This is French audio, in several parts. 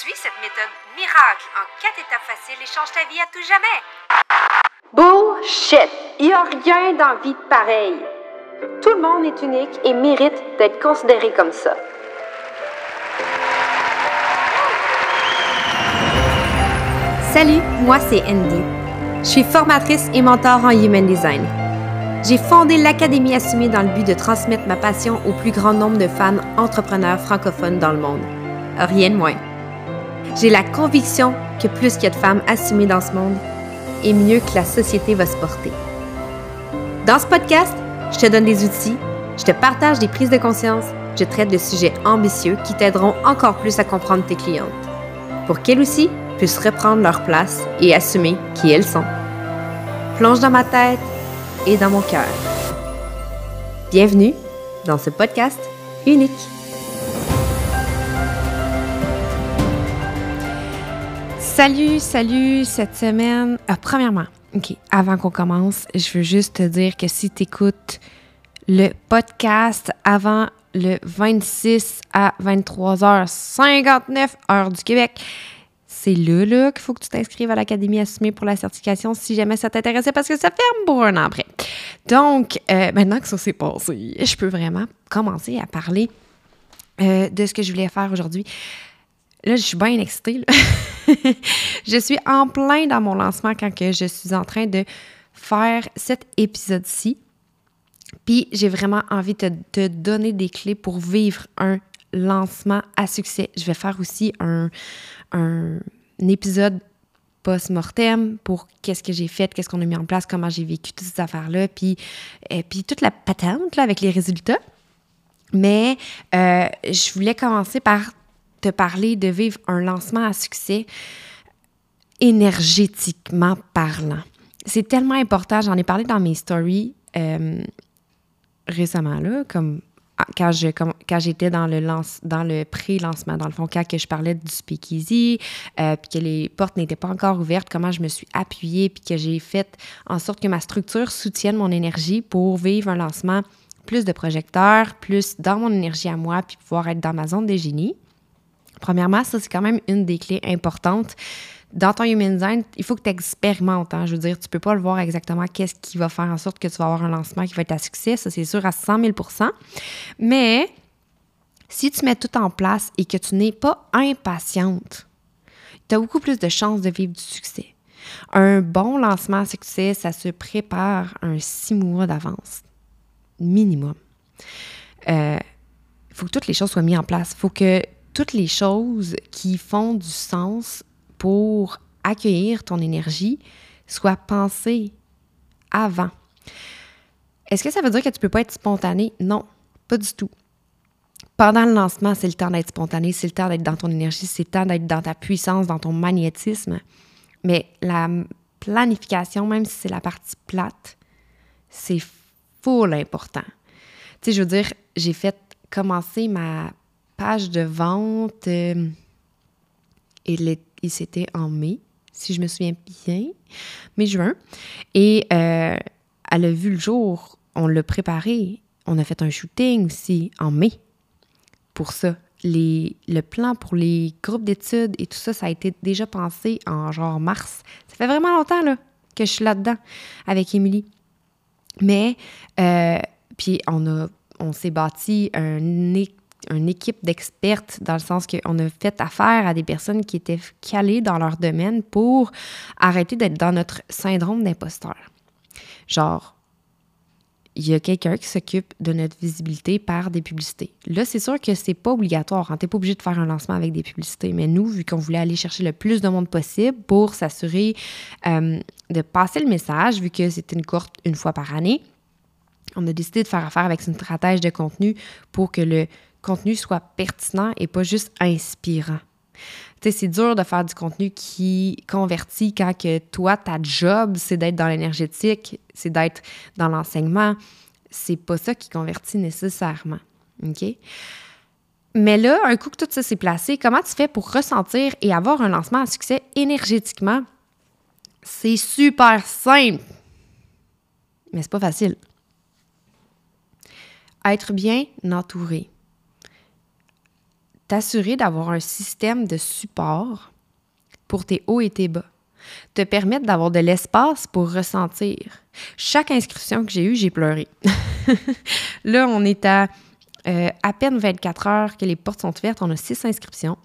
Suis cette méthode miracle en quatre étapes faciles et change ta vie à tout jamais. Bullshit! Il n'y a rien dans la vie de pareil. Tout le monde est unique et mérite d'être considéré comme ça. Salut, moi c'est Andy. Je suis formatrice et mentor en Human Design. J'ai fondé l'Académie Assumée dans le but de transmettre ma passion au plus grand nombre de femmes entrepreneurs francophones dans le monde. Rien de moins. J'ai la conviction que plus qu'il y a de femmes assumées dans ce monde, et mieux que la société va se porter. Dans ce podcast, je te donne des outils, je te partage des prises de conscience, je traite de sujets ambitieux qui t'aideront encore plus à comprendre tes clientes. Pour qu'elles aussi puissent reprendre leur place et assumer qui elles sont. Plonge dans ma tête et dans mon cœur. Bienvenue dans ce podcast unique. Salut, salut, cette semaine. Ah, premièrement, OK, avant qu'on commence, je veux juste te dire que si tu écoutes le podcast avant le 26 à 23h59 heure du Québec, c'est là, là qu'il faut que tu t'inscrives à l'Académie Assumée pour la certification si jamais ça t'intéressait parce que ça ferme pour un an après. Donc, euh, maintenant que ça s'est passé, je peux vraiment commencer à parler euh, de ce que je voulais faire aujourd'hui. Là, je suis bien excitée. je suis en plein dans mon lancement quand que je suis en train de faire cet épisode-ci. Puis j'ai vraiment envie de te donner des clés pour vivre un lancement à succès. Je vais faire aussi un, un, épisode post-mortem pour qu'est-ce que j'ai fait, qu'est-ce qu'on a mis en place, comment j'ai vécu toutes ces affaires-là, puis, et puis toute la patente là, avec les résultats. Mais euh, je voulais commencer par te parler de vivre un lancement à succès énergétiquement parlant. C'est tellement important, j'en ai parlé dans mes stories euh, récemment, là, comme quand je quand j'étais dans le lance, dans le pré-lancement dans le fond quand que je parlais du speakeasy euh, puis que les portes n'étaient pas encore ouvertes comment je me suis appuyée puis que j'ai fait en sorte que ma structure soutienne mon énergie pour vivre un lancement plus de projecteurs plus dans mon énergie à moi puis pouvoir être dans ma zone de génie Premièrement, ça, c'est quand même une des clés importantes. Dans ton human design, il faut que tu expérimentes. Hein. Je veux dire, tu peux pas le voir exactement qu'est-ce qui va faire en sorte que tu vas avoir un lancement qui va être à succès. Ça, c'est sûr à 100 000% Mais si tu mets tout en place et que tu n'es pas impatiente, tu as beaucoup plus de chances de vivre du succès. Un bon lancement à succès, ça se prépare un six mois d'avance, minimum. Il euh, faut que toutes les choses soient mises en place. Il faut que toutes les choses qui font du sens pour accueillir ton énergie soient pensées avant. Est-ce que ça veut dire que tu ne peux pas être spontané? Non, pas du tout. Pendant le lancement, c'est le temps d'être spontané, c'est le temps d'être dans ton énergie, c'est le temps d'être dans ta puissance, dans ton magnétisme. Mais la planification, même si c'est la partie plate, c'est full important. Tu sais, je veux dire, j'ai fait commencer ma page de vente, euh, et, c'était en mai, si je me souviens bien, mai-juin. Et euh, elle a vu le jour, on l'a préparé, on a fait un shooting aussi en mai pour ça. Les, le plan pour les groupes d'études et tout ça, ça a été déjà pensé en genre mars. Ça fait vraiment longtemps là, que je suis là-dedans avec Émilie. Mais, euh, puis on a on s'est bâti un, une équipe d'expertes dans le sens qu'on a fait affaire à des personnes qui étaient calées dans leur domaine pour arrêter d'être dans notre syndrome d'imposteur. Genre, il y a quelqu'un qui s'occupe de notre visibilité par des publicités. Là, c'est sûr que c'est pas obligatoire. Hein. Tu n'es pas obligé de faire un lancement avec des publicités. Mais nous, vu qu'on voulait aller chercher le plus de monde possible pour s'assurer euh, de passer le message, vu que c'était une courte une fois par année, on a décidé de faire affaire avec une stratège de contenu pour que le contenu soit pertinent et pas juste inspirant. Tu sais, c'est dur de faire du contenu qui convertit quand que toi, ta job, c'est d'être dans l'énergétique, c'est d'être dans l'enseignement. C'est pas ça qui convertit nécessairement. OK? Mais là, un coup que tout ça s'est placé, comment tu fais pour ressentir et avoir un lancement à succès énergétiquement? C'est super simple. Mais c'est pas facile. Être bien entouré t'assurer d'avoir un système de support pour tes hauts et tes bas. Te permettre d'avoir de l'espace pour ressentir. Chaque inscription que j'ai eue, j'ai pleuré. Là, on est à euh, à peine 24 heures que les portes sont ouvertes. On a 6 inscriptions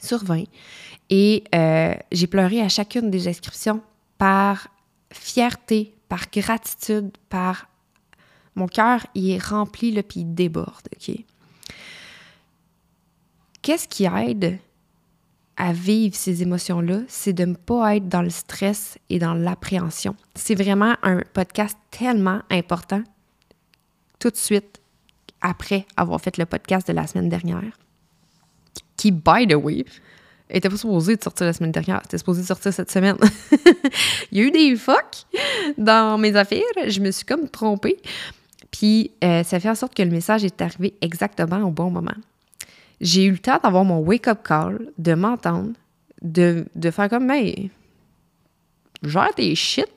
sur 20. Et euh, j'ai pleuré à chacune des inscriptions par fierté, par gratitude, par... Mon cœur, il est rempli, là, puis il déborde, OK? Qu'est-ce qui aide à vivre ces émotions-là, c'est de ne pas être dans le stress et dans l'appréhension. C'est vraiment un podcast tellement important tout de suite après avoir fait le podcast de la semaine dernière, qui, by the way, était pas supposé de sortir la semaine dernière, c'était supposé de sortir cette semaine. Il y a eu des fucks dans mes affaires, je me suis comme trompée. Puis euh, ça fait en sorte que le message est arrivé exactement au bon moment. J'ai eu le temps d'avoir mon wake-up call, de m'entendre, de, de, faire comme, mais genre tes shit.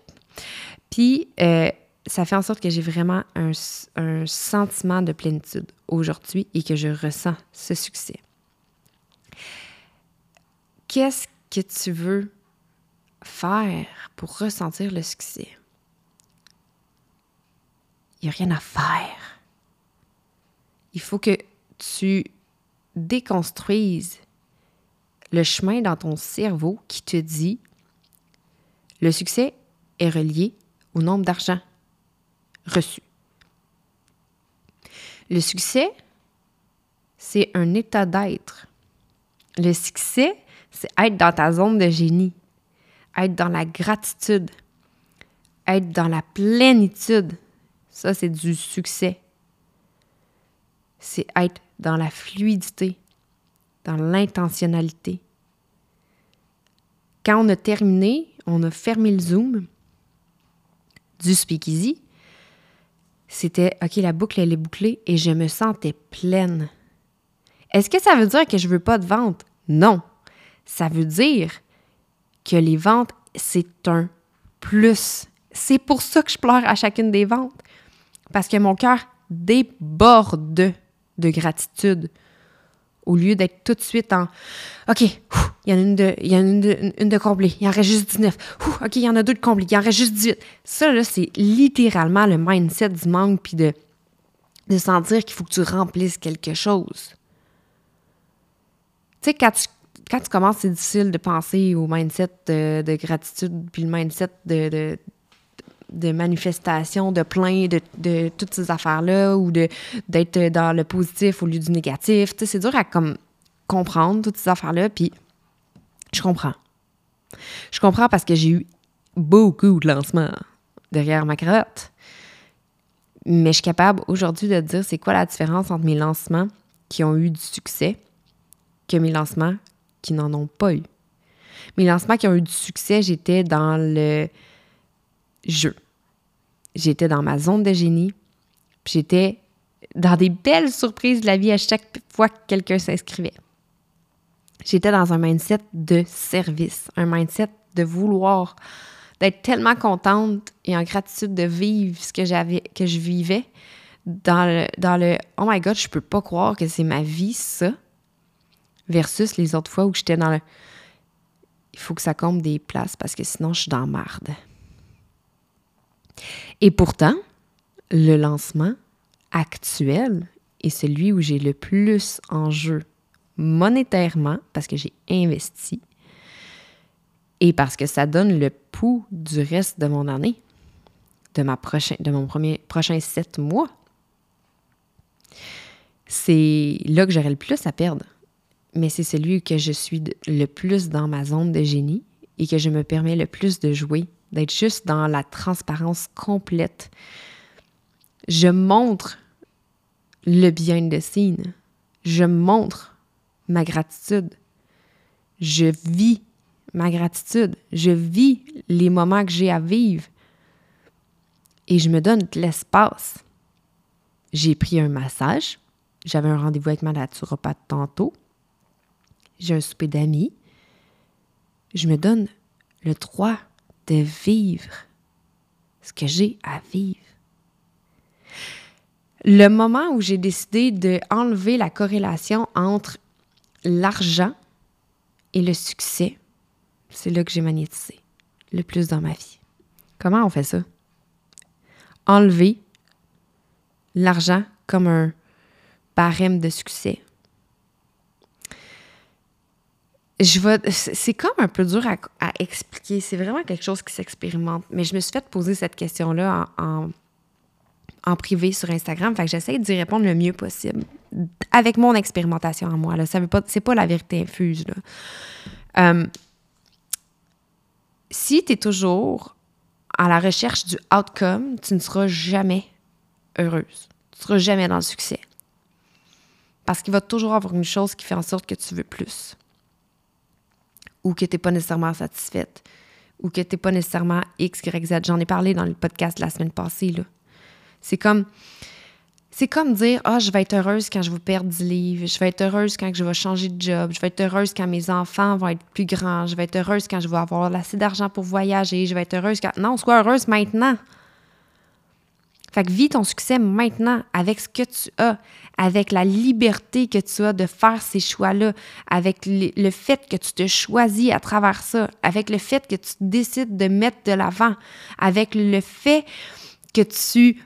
Puis euh, ça fait en sorte que j'ai vraiment un, un, sentiment de plénitude aujourd'hui et que je ressens ce succès. Qu'est-ce que tu veux faire pour ressentir le succès? Il n'y a rien à faire. Il faut que tu déconstruises le chemin dans ton cerveau qui te dit le succès est relié au nombre d'argent reçu. Le succès, c'est un état d'être. Le succès, c'est être dans ta zone de génie, être dans la gratitude, être dans la plénitude. Ça, c'est du succès. C'est être dans la fluidité, dans l'intentionnalité. Quand on a terminé, on a fermé le zoom du speakeasy, c'était OK, la boucle, elle est bouclée et je me sentais pleine. Est-ce que ça veut dire que je veux pas de vente? Non. Ça veut dire que les ventes, c'est un plus. C'est pour ça que je pleure à chacune des ventes. Parce que mon cœur déborde de gratitude au lieu d'être tout de suite en OK, il y en a une de, il y en a une une de comblée, il en reste juste 19. OK, il y en a deux de comblés, il en reste juste 18. Ça, là, c'est littéralement le mindset du manque puis de, de sentir qu'il faut que tu remplisses quelque chose. Tu sais, quand tu, quand tu commences, c'est difficile de penser au mindset de, gratitude puis le mindset de, de de plein de, de toutes ces affaires-là, ou d'être dans le positif au lieu du négatif. c'est dur à comme comprendre toutes ces affaires-là, puis je comprends. Je comprends parce que j'ai eu beaucoup de lancements derrière ma cravate. Mais je suis capable aujourd'hui de dire c'est quoi la différence entre mes lancements qui ont eu du succès que mes lancements qui n'en ont pas eu. Mes lancements qui ont eu du succès, j'étais dans le jeu. J'étais dans ma zone de génie. J'étais dans des belles surprises de la vie à chaque fois que quelqu'un s'inscrivait. J'étais dans un mindset de service, un mindset de vouloir, d'être tellement contente et en gratitude de vivre ce que j'avais, que je vivais dans le, dans le Oh my God, je peux pas croire que c'est ma vie, ça, versus les autres fois où j'étais dans le Il faut que ça comble des places parce que sinon je suis dans marde. Et pourtant, le lancement actuel est celui où j'ai le plus en jeu monétairement parce que j'ai investi et parce que ça donne le pouls du reste de mon année, de, ma prochain, de mon premier, prochain sept mois. C'est là que j'aurais le plus à perdre. Mais c'est celui que je suis le plus dans ma zone de génie et que je me permets le plus de jouer d'être juste dans la transparence complète. Je montre le bien de signe. Je montre ma gratitude. Je vis ma gratitude. Je vis les moments que j'ai à vivre. Et je me donne de l'espace. J'ai pris un massage. J'avais un rendez-vous avec ma naturopathe tantôt. J'ai un souper d'amis. Je me donne le droit de vivre ce que j'ai à vivre. Le moment où j'ai décidé de enlever la corrélation entre l'argent et le succès, c'est là que j'ai magnétisé le plus dans ma vie. Comment on fait ça? Enlever l'argent comme un barème de succès. C'est comme un peu dur à, expliquer. C'est vraiment quelque chose qui s'expérimente. Mais je me suis fait poser cette question-là en, privé sur Instagram. Fait que j'essaie d'y répondre le mieux possible avec mon expérimentation en moi. Là. Ça veut pas, c'est pas la vérité infuse. Euh, si tu es toujours à la recherche du outcome, tu ne seras jamais heureuse. Tu ne seras jamais dans le succès. Parce qu'il va toujours avoir une chose qui fait en sorte que tu veux plus. Ou que tu n'es pas nécessairement satisfaite. Ou que tu n'es pas nécessairement X, Y, Z. J'en ai parlé dans le podcast la semaine passée. C'est comme c'est comme dire Ah, je vais être heureuse quand je vais perdre 10 livres, je vais être heureuse quand je vais changer de job, je vais être heureuse quand mes enfants vont être plus grands, je vais être heureuse quand je vais avoir assez d'argent pour voyager, je vais être heureuse quand. Non, sois heureuse maintenant. Fait que vis ton succès maintenant avec ce que tu as, avec la liberté que tu as de faire ces choix-là, avec le fait que tu te choisis à travers ça, avec le fait que tu décides de mettre de l'avant, avec le fait que tu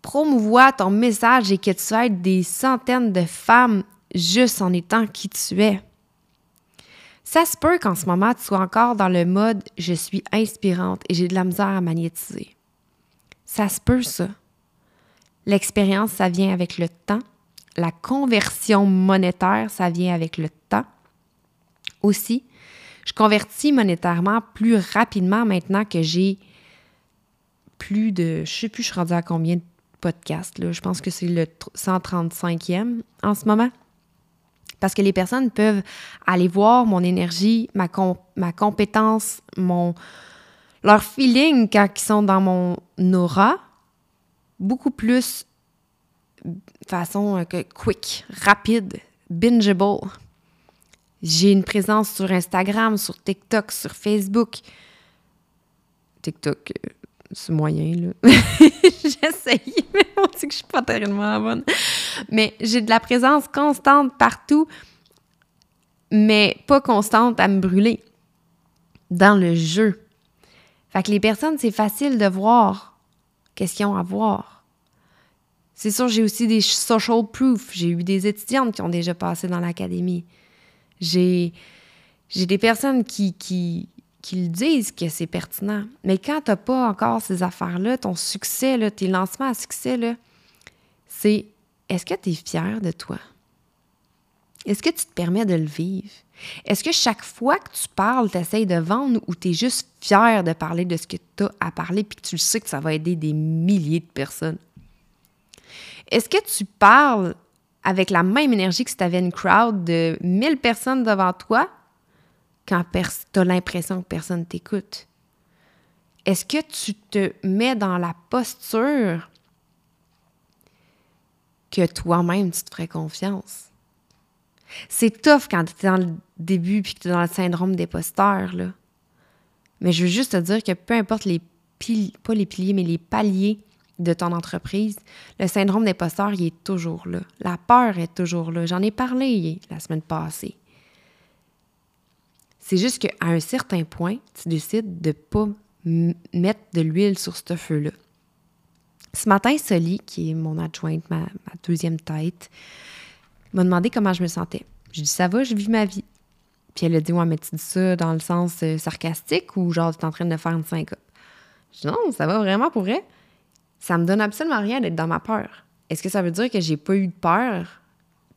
promouvoir ton message et que tu aides des centaines de femmes juste en étant qui tu es. Ça se peut qu'en ce moment, tu sois encore dans le mode je suis inspirante et j'ai de la misère à magnétiser. Ça se peut, ça. L'expérience, ça vient avec le temps. La conversion monétaire, ça vient avec le temps. Aussi, je convertis monétairement plus rapidement maintenant que j'ai plus de, je sais plus, je suis rendue à combien de podcast. Là. Je pense que c'est le 135e en ce moment. Parce que les personnes peuvent aller voir mon énergie, ma compétence, mon, leur feeling quand ils sont dans mon aura, beaucoup plus façon euh, quick, rapide, bingeable. J'ai une présence sur Instagram, sur TikTok, sur Facebook. TikTok, euh, c'est moyen, là. J'essaye, mais on dit que je suis pas tellement bonne. Mais j'ai de la présence constante partout, mais pas constante à me brûler dans le jeu. Fait que les personnes, c'est facile de voir qu'est-ce qu'ils ont à voir. C'est sûr, j'ai aussi des social proof. J'ai eu des étudiantes qui ont déjà passé dans l'académie. J'ai, j'ai des personnes qui, qui, qu'ils disent que c'est pertinent. Mais quand tu n'as pas encore ces affaires-là, ton succès, là, tes lancements à succès, c'est est-ce que tu es fier de toi? Est-ce que tu te permets de le vivre? Est-ce que chaque fois que tu parles, tu essaies de vendre ou tu es juste fier de parler de ce que tu as à parler puis que tu sais que ça va aider des milliers de personnes? Est-ce que tu parles avec la même énergie que si tu avais une crowd de 1000 personnes devant toi quand tu as l'impression que personne t'écoute? Est-ce que tu te mets dans la posture que toi-même, tu te ferais confiance? C'est tough quand tu es dans le début puis que tu es dans le syndrome des posteurs. Mais je veux juste te dire que peu importe les piliers, pas les piliers, mais les paliers de ton entreprise, le syndrome des posteurs, il est toujours là. La peur est toujours là. J'en ai parlé la semaine passée. C'est juste qu'à un certain point, tu décides de ne pas mettre de l'huile sur ce feu-là. Ce matin, Soli, qui est mon adjointe, ma, deuxième tête, m'a demandé comment je me sentais. Je dis ça va, je vis ma vie. Puis elle a dit Ouais, mais tu dis ça dans le sens euh, sarcastique ou genre tu es en train de faire une syncope? Je dis Non, ça va vraiment pour vrai. Ça me donne absolument rien d'être dans ma peur. Est-ce que ça veut dire que j'ai pas eu de peur?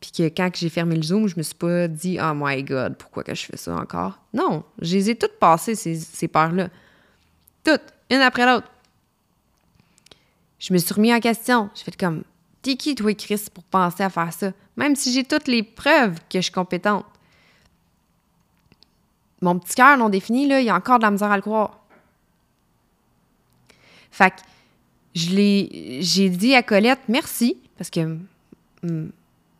Puis que quand j'ai fermé le Zoom, je me suis pas dit Oh my God, pourquoi que je fais ça encore? Non, je les ai toutes passées, ces, ces peurs-là. Toutes, une après l'autre. Je me suis remis en question. J'ai fait comme T'es qui, toi, Chris, pour penser à faire ça? Même si j'ai toutes les preuves que je suis compétente. Mon petit cœur non défini, là, il y a encore de la misère à le croire. Fait que je l'ai, j'ai dit à Colette merci, parce que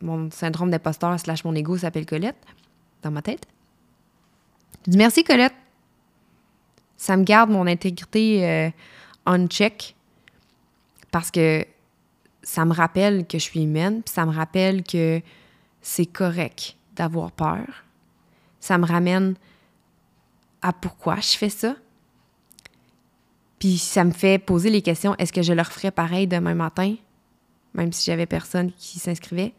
mon syndrome d'imposteur slash mon ego s'appelle Colette, dans ma tête. Je dis merci Colette. Ça me garde mon intégrité euh, on check parce que ça me rappelle que je suis humaine, puis ça me rappelle que c'est correct d'avoir peur. Ça me ramène à pourquoi je fais ça. Puis ça me fait poser les questions, est-ce que je leur ferais pareil demain matin, même si j'avais personne qui s'inscrivait?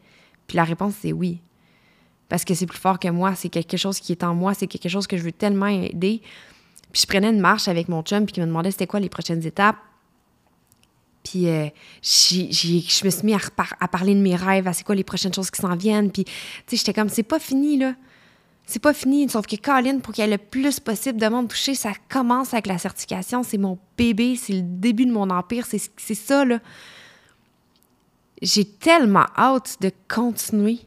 Puis la réponse, c'est oui. Parce que c'est plus fort que moi, c'est quelque chose qui est en moi, c'est quelque chose que je veux tellement aider. Puis je prenais une marche avec mon chum, puis qui me demandait c'était quoi les prochaines étapes. Puis euh, je me suis mis à, parler de mes rêves, à c'est quoi les prochaines choses qui s'en viennent. Puis, tu sais, j'étais comme, c'est pas fini, là. C'est pas fini. Sauf que Colin, pour qu'il y ait le plus possible de monde touché, ça commence avec la certification. C'est mon bébé, c'est le début de mon empire. C'est ça, là. J'ai tellement hâte de continuer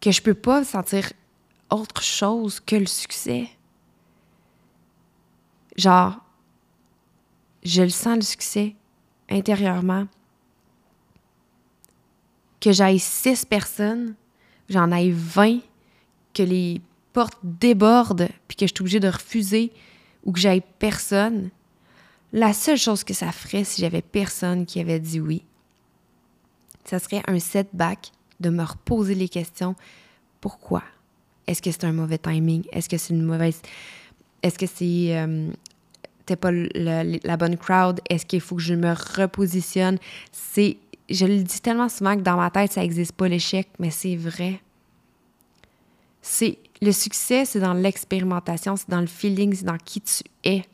que je peux pas sentir autre chose que le succès. Genre, je le sens le succès intérieurement. Que j'aille six personnes, j'en aille 20, que les portes débordent, puis que je suis obligée de refuser, ou que j'aille personne. La seule chose que ça ferait si j'avais personne qui avait dit oui, ça serait un setback de me reposer les questions. Pourquoi? Est-ce que c'est un mauvais timing? Est-ce que c'est une mauvaise... Est-ce que c'est... Euh, t'es pas la bonne crowd? Est-ce qu'il faut que je me repositionne? C'est... Je le dis tellement souvent que dans ma tête, ça n'existe pas l'échec, mais c'est vrai. C'est... Le succès, c'est dans l'expérimentation, c'est dans le feeling, c'est dans qui tu es.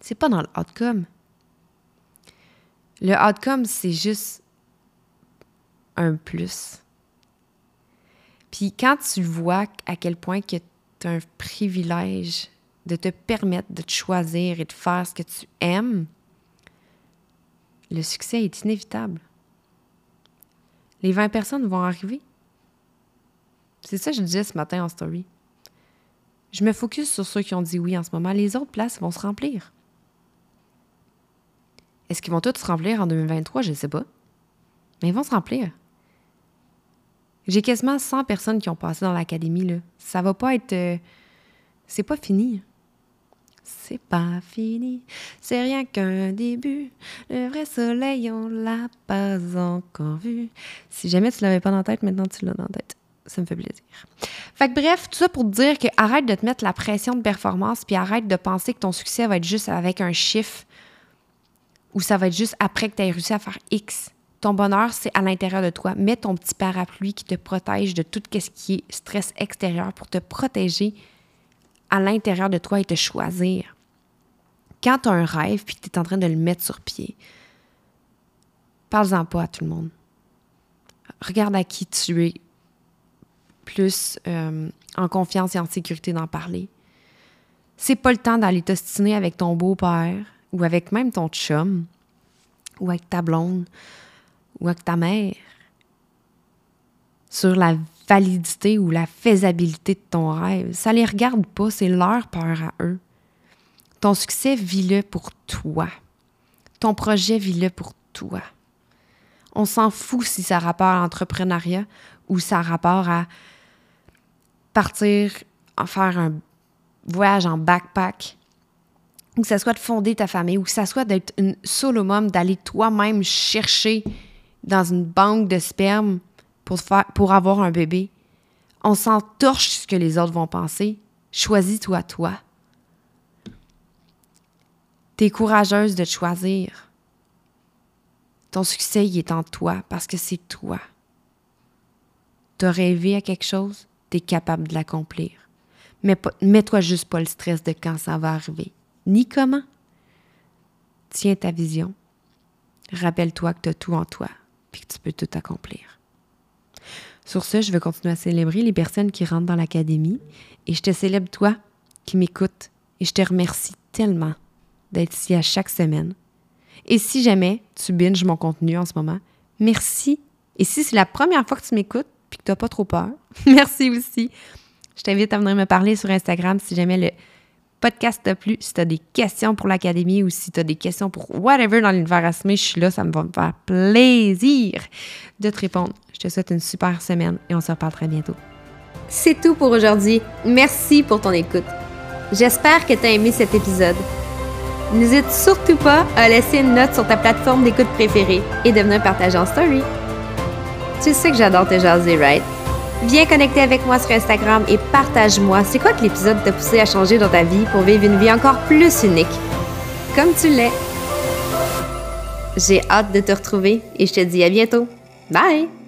C'est pas dans le. Le outcome, c'est juste un plus. Puis quand tu vois à quel point que tu as un privilège de te permettre de te choisir et de faire ce que tu aimes, le succès est inévitable. Les 20 personnes vont arriver. C'est ça que je disais ce matin en story. Je me focus sur ceux qui ont dit oui en ce moment. Les autres places vont se remplir. Est-ce qu'ils vont tous se remplir en 2023? Je ne sais pas. Mais ils vont se remplir. J'ai quasiment 100 personnes qui ont passé dans l'académie. Là. Ça va pas être. Euh, c'est pas fini. C'est pas fini, c'est rien qu'un début. Le vrai soleil, on l'a pas encore vu. Si jamais tu l'avais pas dans la tête, maintenant tu l'as dans la tête. Ça me fait plaisir. Fait bref, tout ça pour te dire que arrête de te mettre la pression de performance, puis arrête de penser que ton succès va être juste avec un chiffre ou ça va être juste après que tu aies réussi à faire X. Ton bonheur, c'est à l'intérieur de toi. Mets ton petit parapluie qui te protège de tout ce qui est stress extérieur pour te protéger à l'intérieur de toi et te choisir. Quand tu as un rêve puis que tu es en train de le mettre sur pied, parle-en pas à tout le monde. Regarde à qui tu es plus euh, en confiance et en sécurité d'en parler. C'est pas le temps d'aller t'ostiner avec ton beau-père ou avec même ton chum ou avec ta blonde ou avec ta mère sur la validité ou la faisabilité de ton rêve. Ça les regarde pas, c'est leur peur à eux. Ton succès, vis-le pour toi. Ton projet, vis-le pour toi. On s'en fout si ça a rapport à l'entrepreneuriat ou ça a rapport à partir faire un voyage en backpack, ou que ça soit de fonder ta famille, ou que ça soit d'être une solo mom, d'aller toi-même chercher dans une banque de sperme pour, avoir un bébé. On s'entorche ce que les autres vont penser. Choisis-toi toi. T'es courageuse de choisir. Ton succès, est en toi parce que c'est toi. T'as rêvé à quelque chose, t'es capable de l'accomplir. Mais mets-toi juste pas le stress de quand ça va arriver, ni comment. Tiens ta vision. Rappelle-toi que tu as tout en toi puis que tu peux tout accomplir. Sur ce, je veux continuer à célébrer les personnes qui rentrent dans l'académie et je te célèbre toi qui m'écoutes et je te remercie tellement d'être ici à chaque semaine. Et si jamais tu binges mon contenu en ce moment, merci. Et si c'est la première fois que tu m'écoutes puis que tu n'as pas trop peur, merci aussi. Je t'invite à venir me parler sur Instagram si jamais le podcast t'a plu, si tu as des questions pour l'Académie ou si tu as des questions pour whatever dans l'univers assumé, je suis là, ça me va me faire plaisir de te répondre. Je te souhaite une super semaine et on se reparle très bientôt. C'est tout pour aujourd'hui. Merci pour ton écoute. J'espère que tu as aimé cet épisode. N'hésite surtout pas à laisser une note sur ta plateforme d'écoute préférée et de venir partager en story. Tu sais que j'adore te jaser, right? Viens connecter avec moi sur Instagram et partage-moi c'est quoi que l'épisode t'a poussé à changer dans ta vie pour vivre une vie encore plus unique. Comme tu l'es. J'ai hâte de te retrouver et je te dis à bientôt. Bye!